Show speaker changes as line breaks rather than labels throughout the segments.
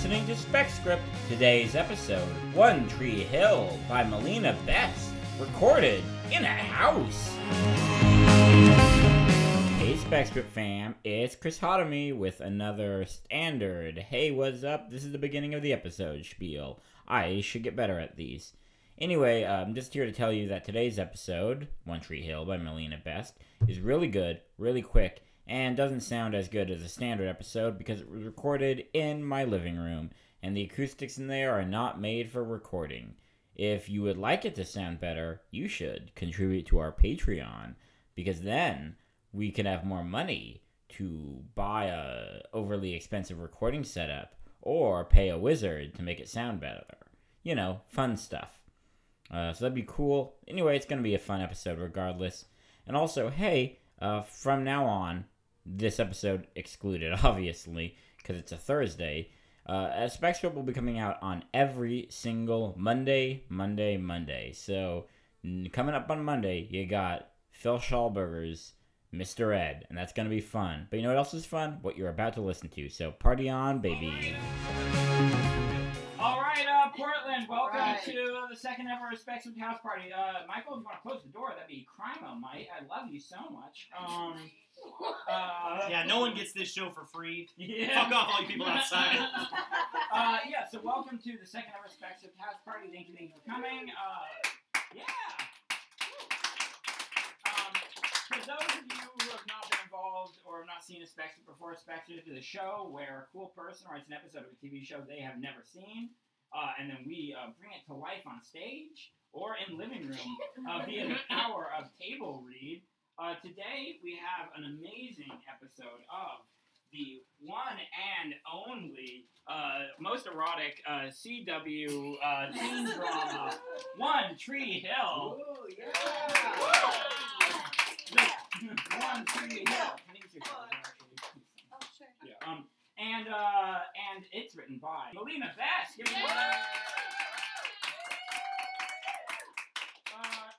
listening to Spec Script. Today's episode, One Tree Hill by Melina Best, recorded in a house. Hey Spec Script fam, it's Chris Hotomy with another standard. Hey, what's up? This is the beginning of the episode spiel. I should get better at these. Anyway, I'm just here to tell you that today's episode, One Tree Hill by Melina Best, is really good, really quick, and doesn't sound as good as a standard episode because it was recorded in my living room, and the acoustics in there are not made for recording. If you would like it to sound better, you should contribute to our Patreon, because then we can have more money to buy a overly expensive recording setup or pay a wizard to make it sound better. You know, fun stuff. Uh, so that'd be cool. Anyway, it's going to be a fun episode regardless. And also, hey, uh, from now on, this episode excluded, obviously, because it's a Thursday. Uh, a Spec will be coming out on every single Monday, Monday, Monday. So, coming up on Monday, you got Phil Schallberger's Mr. Ed, and that's going to be fun. But you know what else is fun? What you're about to listen to. So, party on, baby. All right, Portland, welcome
Right.
to the second ever Respects House Party. Uh, Michael, if you want to close the door, that'd be crime on Mike. I love you so much. Um, uh,
Yeah, no one gets this show for free.
Yeah.
Fuck off, all you people outside.
Uh, yeah, so welcome to the second ever Respects House Party. Thank you, thank you for coming. Uh, yeah. Um, for those of you who have not been involved or have not seen a Spec before, Spec is a show where a cool person writes an episode of a TV show they have never seen, uh, and then we uh, bring it to life on stage or in living room uh, via the power of table read. Uh, today we have an amazing episode of the one and only uh, most erotic uh, CW uh, teen drama, One Tree Hill. One Tree Hill. Can you use your phone, actually?
Oh, sure.
Yeah. Um, and uh, and it's written by Melina Best. Give me. Uh,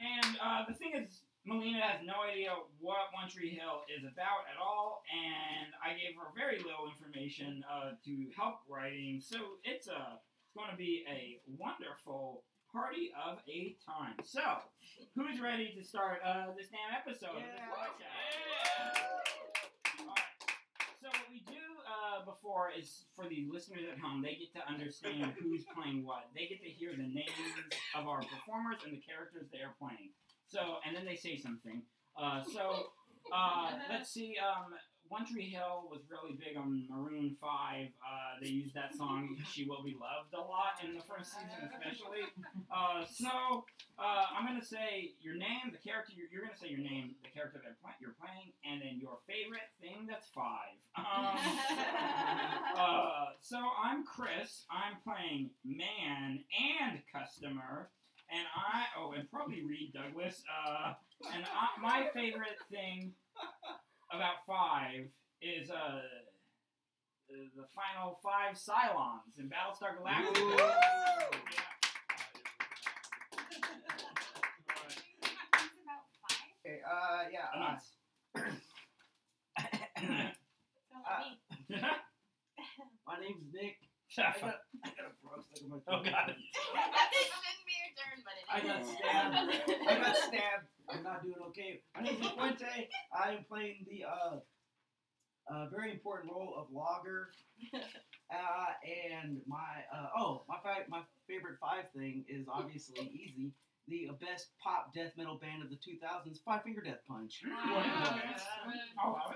and uh, the thing is, Melina has no idea what One Tree Hill is about at all, and I gave her very little information uh, to help writing. So it's a it's going to be a wonderful party of a time. So, who's ready to start uh, this damn episode of this
Yeah.
podcast? Alright. So what we do uh, before is for the listeners at home, they get to understand who's playing what. They get to hear the names of our performers and the characters they are playing. So and then they say something. Uh, so uh, let's see. Um, One Tree Hill was really big on Maroon Five. Uh, they used that song "She Will Be Loved" a lot in the first season, especially. Uh, so uh, I'm gonna say your name, the character you're, you're gonna say your name, the character that you're playing, and then your favorite thing that's five. Um, uh, so I'm Chris. I'm playing man and customer, and I oh and probably Reed Douglas. Uh, and I, my favorite thing about five is uh. The the final five Cylons in Battlestar Galactica.
Ooh.
Yeah.
It's.
Okay, uh, yeah. Uh,
Nice.
Sound like me.
my name's Nick. I got, I got a frog stuck in my
Oh. God.
I
is.
got stabbed. I got stabbed. I'm not doing okay. My name's Fuente. I am playing the uh, uh, very important role of Logger. Uh, and my uh, oh my fi- my favorite five thing is obviously easy. The best pop death metal band of the 2000s, Five Finger Death Punch.
Oh, wow.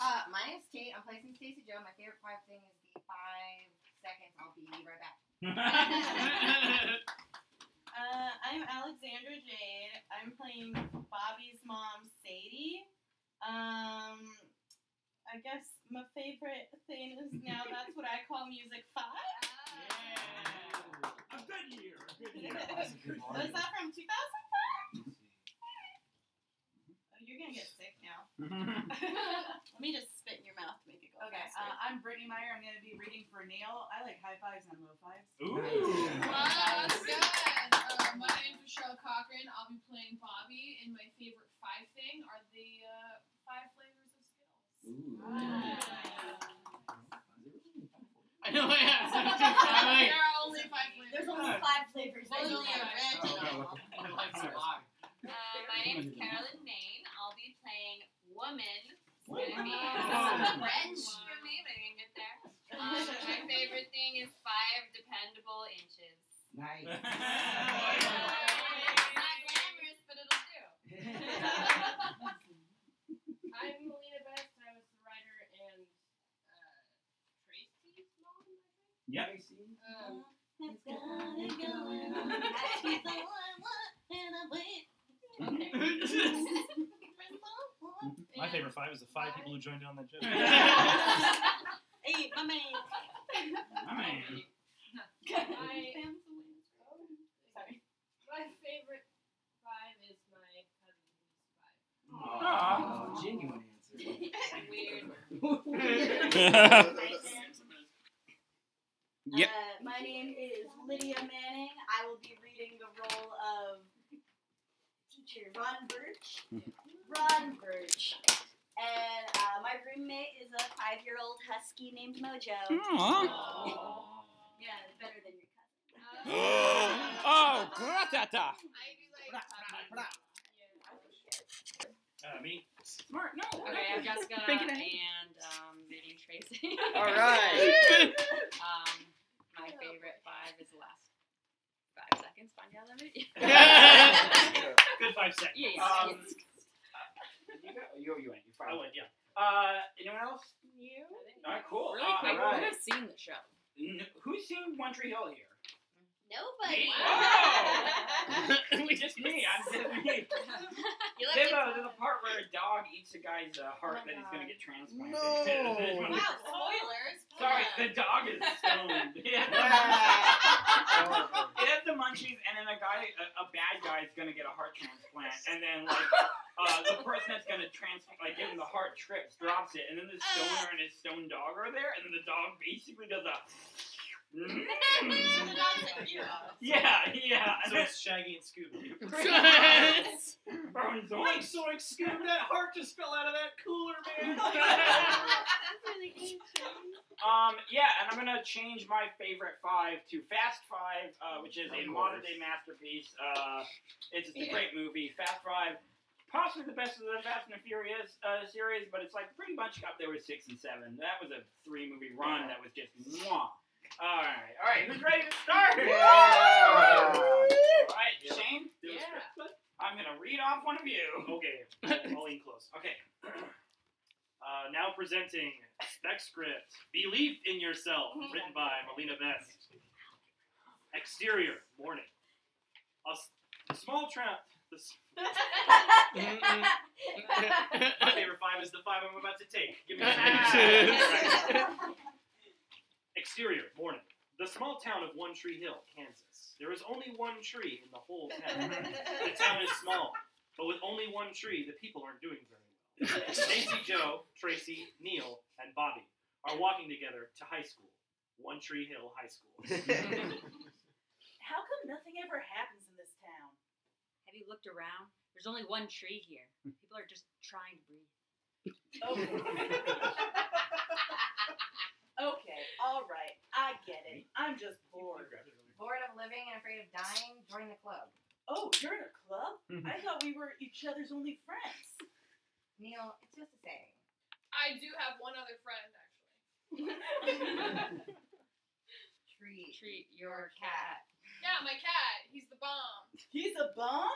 Uh, my name's Kate. I'm playing Stacy Joe. My favorite five thing is the five seconds. I'll be right back.
Uh, I'm Alexandra Jade. I'm playing Bobby's mom, Sadie. Um, I guess my favorite thing is now that's what I call music five.
A good year. A good year.
That's a good.
Was that from 2005? Oh, you're gonna get sick now. Let me just spit in your mouth to make it go
Okay, uh, I'm Brittany Meyer. I'm going to be reading for Neil. I like high fives and low fives.
Ooh.
Wow, that's good. Uh, my name is Michelle Cochran. I'll be playing Bobby, in my favorite five thing are the uh, five flavors of Skittles.
Ooh.
Yeah. I know I have.
So like, there are only five flavors.
There's only five flavors. There's
only a
red.
Uh, my name is Carolyn Main. I'll be playing Woman.
What?
French for me. Not glamorous, but it'll do.
I'm Melina Best. I was the writer and uh, Tracy's mom. I think.
Yep.
Um,
It's gonna go on. She's the one, one, and I wait.
My favorite five is the five people who joined in on that joke.
Hey, my man.
Alright.
my, sorry. My favorite five is my cousin who's five.
Aw.
Oh, genuine answer.
Weird.
Yep.
Uh, my name is Lydia Manning. I will be reading the role of teacher Ron Birch. Ron Birch. And uh, my roommate is a five-year-old husky named Mojo.
Aw.
Yeah, better than your cousin.
oh, gratata.
I do like.
Uh, me.
Smart. No.
Okay, I'm Jessica
Break it in.
and um, reading Tracy.
All right.
um, my favorite five is the last five seconds. Find out of it.
Good five seconds.
Yeah,
Um,
yes.
You go. You, you went. You
I
finally.
went, yeah.
Uh, anyone else?
You?
All right, cool.
Really
Uh,
quick,
all
who
right.
has seen the show?
N- Who's seen One Tree Hill here?
Nobody.
Wow. just me. I'm just me.
You let
There's
me
a, there's a part where a dog eats a guy's uh, heart that he's gonna get transplanted.
No.
There's one-
Wow, spoilers.
Sorry, the dog is stoned. Yeah. it has the munchies, and then a guy, a, a bad guy, is gonna get a heart transplant, and then like uh, the person that's gonna transplant, like give him the heart trips, drops it, and then the stoner and his stone dog are there, and then the dog basically does a.
So the dog's like, yeah.
Yeah, yeah.
So it's Shaggy and Scooby.
Burns on.
Like Zoink Scoob, that heart just fell out of that cooler, man.
Um, yeah, and I'm gonna change my favorite five to Fast Five, uh, which is a modern day masterpiece. Uh, it's, it's a great movie. Fast Five, possibly the best of the Fast and the Furious uh, series, but it's like pretty much up there with six and seven. That was a three movie run that was just mwah. All right, all right, who's ready to start? All right, Shane. do
Yeah.
script flip. I'm gonna read off one of you.
Okay, I'll lean close.
Okay.
Uh, now presenting Spec Script, Belief in Yourself, written by Melina Best. Exterior, morning. A s- small trap. The s- my favorite five is the five I'm about to take. Give me a second. Exterior, morning. The small town of One Tree Hill, Kansas. There is only one tree in the whole town. The town is small, but with only one tree, the people aren't doing very well. Nancy Joe, Tracy, Neil, and Bobby are walking together to high school, One Tree Hill High School.
How come nothing ever happens in this town?
Have you looked around? There's only one tree here. People are just trying to breathe.
Oh. Okay, all right, I get it. I'm just bored.
Bored of living and afraid of dying? Join the club.
Oh, you're in a club? I thought we were each other's only friends.
Neil, it's just a saying.
I do have one other friend actually.
Treat,
Treat
your cat.
Yeah, my cat. He's the bomb.
He's a bomb?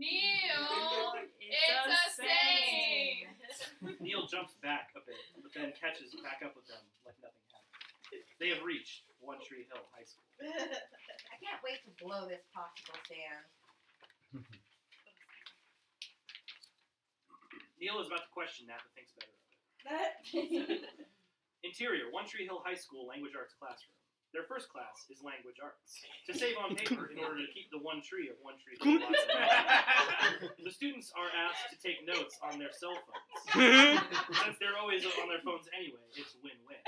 Neil, it's, a saying.
Neil jumps back a bit, but then catches back up with them like nothing happened. They have reached One Tree Hill High School.
I can't wait to blow this popsicle stand.
Neil is about to question that, but thinks better of it.
That
Interior, One Tree Hill High School Language Arts Classroom. Their first class is language arts. To save on paper in order to keep the one tree of One Tree the students are asked to take notes on their cell phones. Since they're always on their phones anyway, it's win-win.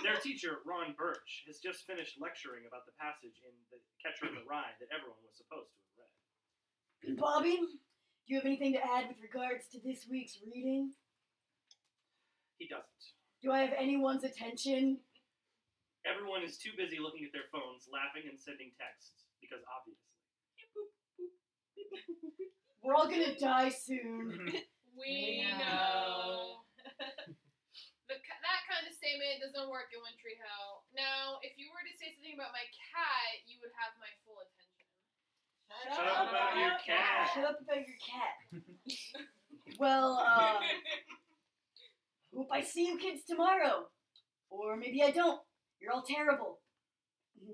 Their teacher, Ron Birch, has just finished lecturing about the passage in The Catcher in the Rye that everyone was supposed to have read.
Bobby, do you have anything to add with regards to this week's reading?
He doesn't.
Do I have anyone's attention?
Everyone is too busy looking at their phones, laughing and sending texts because obviously.
We're all gonna die soon.
We
We
know. the, that kind of statement doesn't work in One Tree Hill. Now, if you were to say something about my cat, you would have my full attention.
Shut up about your cat.
Shut up about your cat. well, uh, hope I see you kids tomorrow. Or maybe I don't. You're all terrible.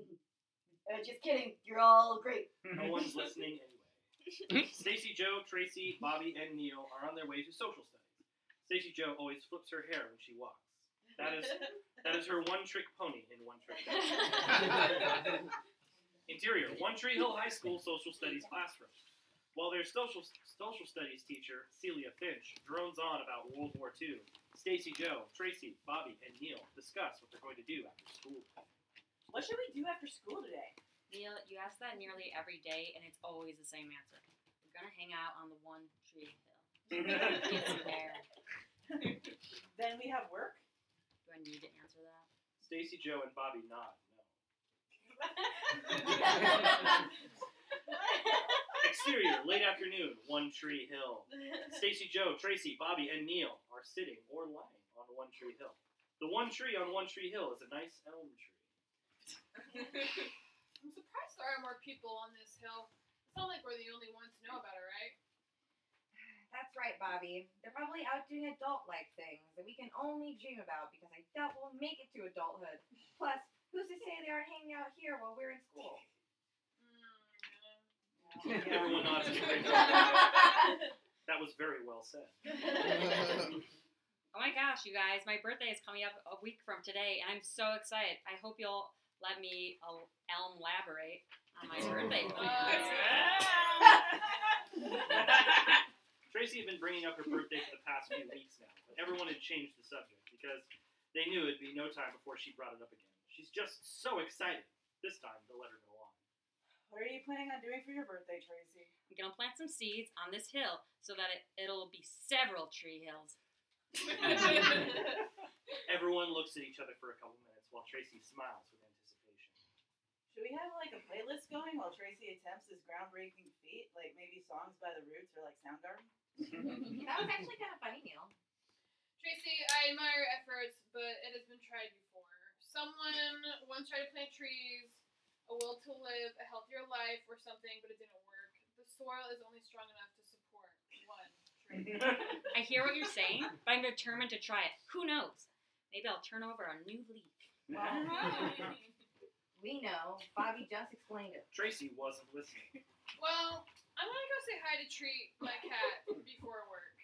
uh, just kidding. You're all great.
No one's listening anyway. Stacy Joe, Tracy, Bobby, and Neil are on their way to social studies. Stacy Joe always flips her hair when she walks. That is that is her one trick pony in one trick. Pony. Interior, One Tree Hill High School social studies classroom. While their social social studies teacher, Celia Finch, drones on about World War II, Stacy Joe, Tracy, Bobby, and Neil discuss what they're going to do after school.
What should we do after school today?
Neil, you ask that nearly every day, and it's always the same answer. We're gonna hang out on the one tree hill. Get some.
Then we have work.
Do I need to answer that?
Stacy Joe and Bobby nod. No. Exterior, late afternoon, One Tree Hill. Stacy Joe, Tracy, Bobby, and Neil are sitting or lying on One Tree Hill. The one tree on One Tree Hill is a nice elm tree.
I'm surprised there are more people on this hill. It's not like we're the only ones to know about it, right?
That's right, Bobby. They're probably out doing adult-like things that we can only dream about because I doubt we'll make it to adulthood. Plus, who's to say they aren't hanging out here while we're in school?
Everyone nods in agreement. That was very well said.
Oh my gosh, you guys, my birthday is coming up a week from today, and I'm so excited. I hope you'll let me uh, elm elaborate on my birthday.
Tracy had been bringing up her birthday for the past few weeks now, but everyone had changed the subject because they knew it'd be no time before she brought it up again. She's just so excited. This time, to let her go on.
What are you planning on doing for your birthday, Tracy?
I'm gonna plant some seeds on this hill so that it, it'll be several tree hills.
Everyone looks at each other for a couple minutes while Tracy smiles with anticipation.
Should we have like a playlist going while Tracy attempts his groundbreaking feat, like maybe songs by the Roots or like Soundgarden?
That was actually kind of funny, Neil.
Tracy, I admire your efforts, but it has been tried before. Someone once tried to plant trees, a will to live a healthier life or something, but it didn't work. The soil is only strong enough to support one tree.
I hear what you're saying, but I'm determined to try it. Who knows? Maybe I'll turn over a new leaf.
We know. Bobby just explained it.
Tracy wasn't listening.
well, I'm gonna go say hi to Treat, my cat, before work.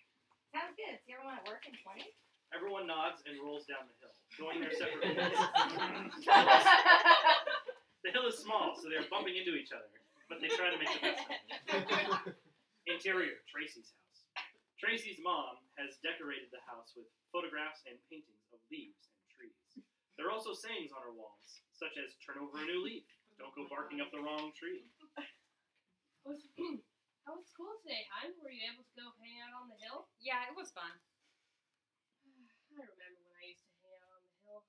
Sounds good. See everyone at work in 20?
Everyone nods and rolls down the hill, going their separate ways. The hill is small, so they're bumping into each other, but they try to make the best of it. Interior, Tracy's house. Tracy's mom has decorated the house with photographs and paintings of leaves and trees. There are also sayings on her walls, such as "Turn over a new leaf," "Don't go barking up the wrong tree."
Was, how was school today, hon? Were you able to go hang out on the hill?
Yeah, it was fun.
I remember when I used to hang out on the hill.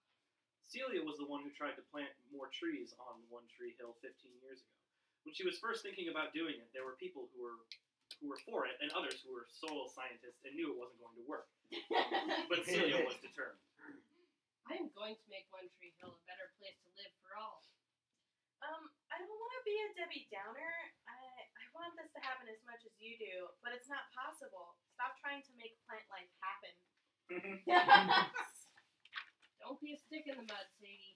Celia was the one who tried to plant more trees on One Tree Hill 15 years ago. When she was first thinking about doing it, there were people who were who were for it and others who were soil scientists and knew it wasn't going to work. But Celia was determined.
I am going to make One Tree Hill a better place to live for all.
Um, I don't want to be a Debbie Downer. I I want this to happen as much as you do, but it's not possible. Stop trying to make plant life happen.
Don't be a stick in the mud, Sadie.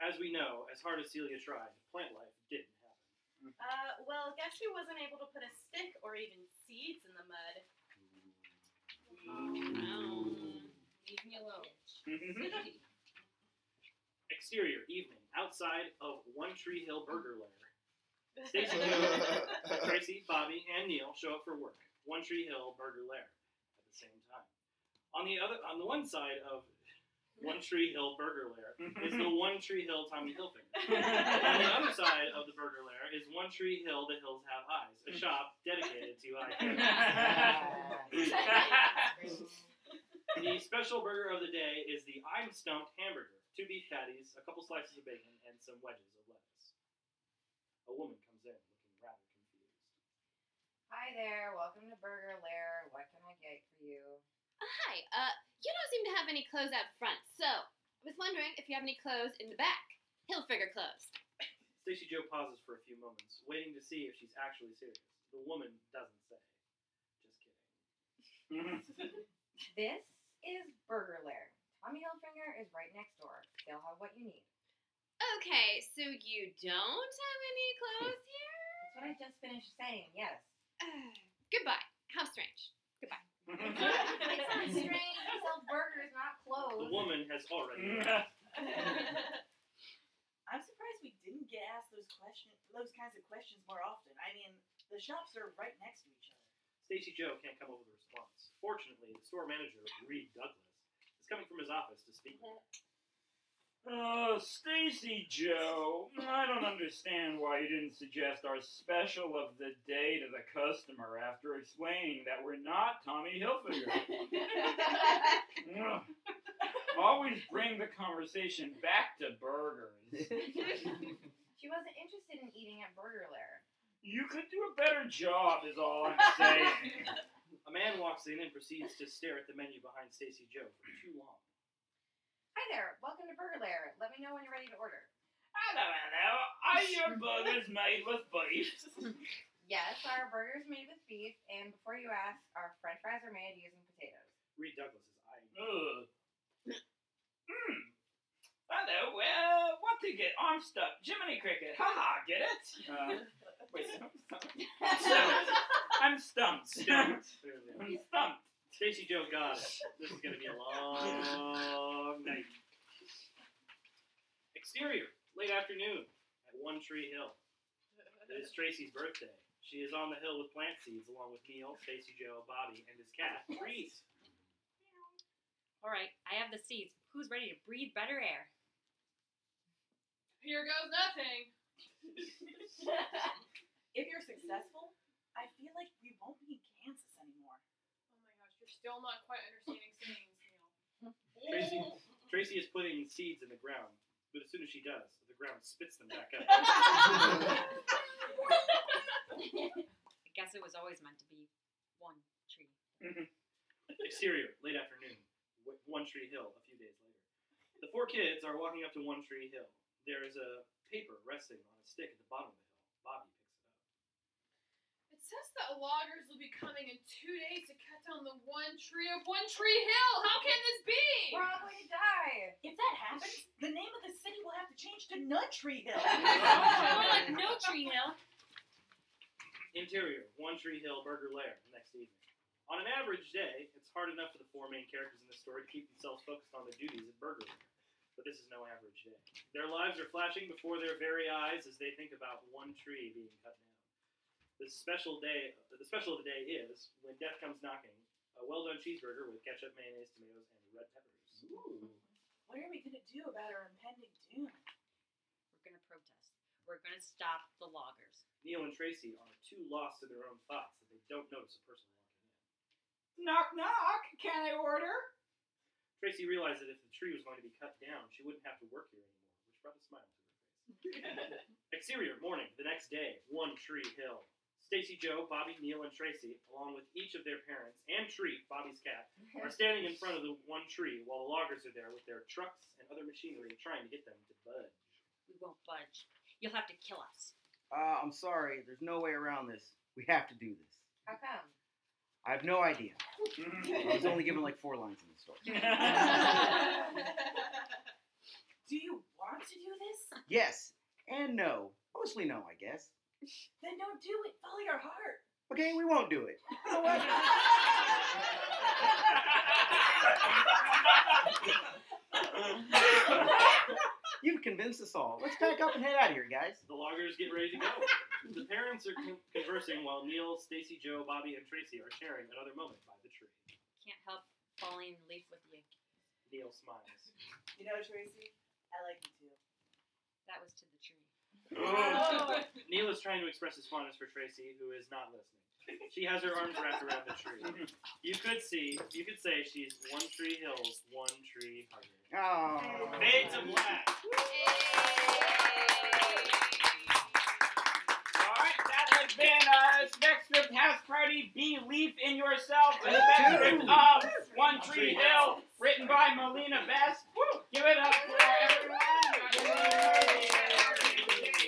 As we know, as hard as Celia tried, plant life didn't happen.
Uh, well, guess who wasn't able to put a stick or even seeds in the mud?
Leave me alone.
Exterior, evening, outside of One Tree Hill Burger Lair. Stacy, Tracy, Bobby, and Neil show up for work. One Tree Hill Burger Lair at the same time. On the other, on the one side of One Tree Hill Burger Lair is the One Tree Hill Tommy Hilfiger. on the other side of the Burger Lair is One Tree Hill The Hills Have Eyes, a shop dedicated to eye care. the special burger of the day is the I'm Stumped hamburger, two beef patties, a couple slices of bacon, and some wedges of lettuce. A woman comes in looking rather confused.
Hi there, welcome to Burger Lair. What can I get for you?
Uh, hi. Uh, you don't seem to have any clothes out front, so I was wondering if you have any clothes in the back. Hilfiger clothes.
Stacy Joe pauses for a few moments, waiting to see if she's actually serious. The woman doesn't say. Just kidding.
This is Burger Lair. Tommy Hilfiger is right next door. They'll have what you need.
Okay, so you don't have any clothes here?
That's what I just finished saying, yes.
Uh, goodbye. How strange. Goodbye.
it's not strange. We sell burgers, not
the woman has already.
I'm surprised we didn't get asked those questions, those kinds of questions more often. I mean, the shops are right next to each other.
Stacy Joe can't come up with a response. Fortunately, the store manager, Reed Douglas, is coming from his office to speak with her.
Oh, Stacy Joe, I don't understand why you didn't suggest our special of the day to the customer after explaining that we're not Tommy Hilfiger. Ugh. Always bring the conversation back to burgers.
She wasn't interested in eating at Burger Lair.
You could do a better job, is all I'm saying.
A man walks in and proceeds to stare at the menu behind Stacy Joe for too long.
Hi there, welcome to Burger Lair. Let me know when you're ready to order.
Hello, hello. Are your burgers made with beef?
Yes, our burgers made with beef, and before you ask, our french fries are made using potatoes.
Reed Douglas is eyeing.
Ugh. Hmm. Hello, well, what to get? I'm stuck. Jiminy Cricket. Haha, get it? Uh, wait, I'm stumped. I'm stumped.
Stumped.
I'm stumped.
Stacy Joe got it. This is going to be a long night. Exterior, late afternoon at One Tree Hill. It is Tracy's birthday. She is on the hill with plant seeds along with Neil, Stacy Joe, Bobby, and his cat, Trees.
All right, I have the seeds. Who's ready to breathe better air?
Here goes nothing.
If you're successful, I feel like we won't be in Kansas anymore.
Oh my gosh, you're still not quite understanding sayings, Neil.
Tracy, Tracy is putting seeds in the ground, but as soon as she does, the ground spits them back up.
I guess it was always meant to be one tree. Mm-hmm.
Exterior, late afternoon, One Tree Hill, a few days later. The four kids are walking up to One Tree Hill. There is a paper resting on a stick at the bottom of the hill. Bobby picks it up.
It says that loggers will be coming in two days to cut down the one tree of One Tree Hill. How can this be?
We're all going to die.
If that happens, the name of the city will have to change to Nut Tree Hill.
More like no tree hill.
Interior, One Tree Hill Burger Lair, next evening. On an average day, it's hard enough for the four main characters in the story to keep themselves focused on their duties at Burger Lair. But this is no average day. Their lives are flashing before their very eyes as they think about one tree being cut down. The special day, the special of the day is when death comes knocking. A well-done cheeseburger with ketchup, mayonnaise, tomatoes, and red peppers.
What are we gonna do about our impending doom?
We're gonna protest. We're gonna stop the loggers.
Neil and Tracy are too lost in their own thoughts that they don't notice a person walking in.
Knock, knock. Can I order?
Tracy realized that if the tree was going to be cut down, she wouldn't have to work here anymore, which brought a smile to her face. Exterior, morning, the next day, One Tree Hill. Stacy Joe, Bobby, Neil, and Tracy, along with each of their parents and Treat, Bobby's cat, are standing in front of the one tree while the loggers are there with their trucks and other machinery trying to get them to budge.
We won't budge. You'll have to kill us.
Uh, I'm sorry. There's no way around this. We have to do this.
How come?
I have no idea. I was only given like four lines in the story.
Do you want to do this?
Yes and no. Mostly no, I guess.
Then don't do it. Follow your heart.
Okay, we won't do it. You know what? You've convinced us all. Let's pack up and head out of here, guys.
The loggers get ready to go. The parents are con- conversing while Neil, Stacy, Joe, Bobby, and Tracy are sharing another moment by the tree.
Can't help falling in leaf with you.
Neil smiles.
You know, Tracy, I like you too.
That was to the tree.
Neil is trying to express his fondness for Tracy, who is not listening. She has her arms wrapped around the tree. You could see, you could say she's one tree hills, one tree hugger.
Oh.
Fade to black.
Alright, that has been uh, Spec Script House Party Belief in Yourself, a spec script of One Tree Hill, written by Melina Best. Woo! Give it up for everyone. Yay!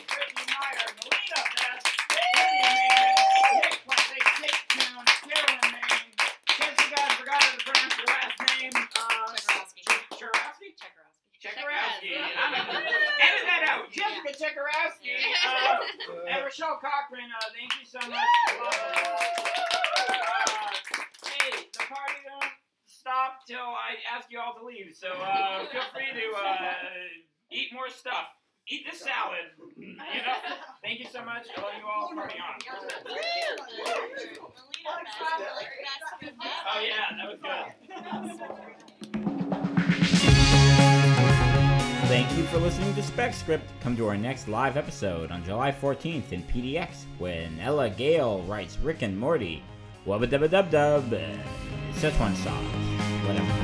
Brittany Meyer, Melina Best, Brittany Mason, Nick Plante, Nick Kuhn, Carolyn Main, Jessica, I forgot how to pronounce your last name, uh, Chekarowski? Chekarowski. I'm gonna edit that out. Jessica Chekarowski. Uh, and Rochelle Cochran, uh, thank you so much. Uh, hey, the party don't stop till I ask you all to leave, so uh, feel free to uh, eat more stuff. Eat the salad. You know? Thank you so much. I love you all. Party on. Oh, yeah, that was good. Thank you for listening to Spec Script. Come to our next live episode on July 14th in PDX when Ella Gale writes Rick and Morty. Wubba dubba dub dub. Szechuan sauce. Whatever.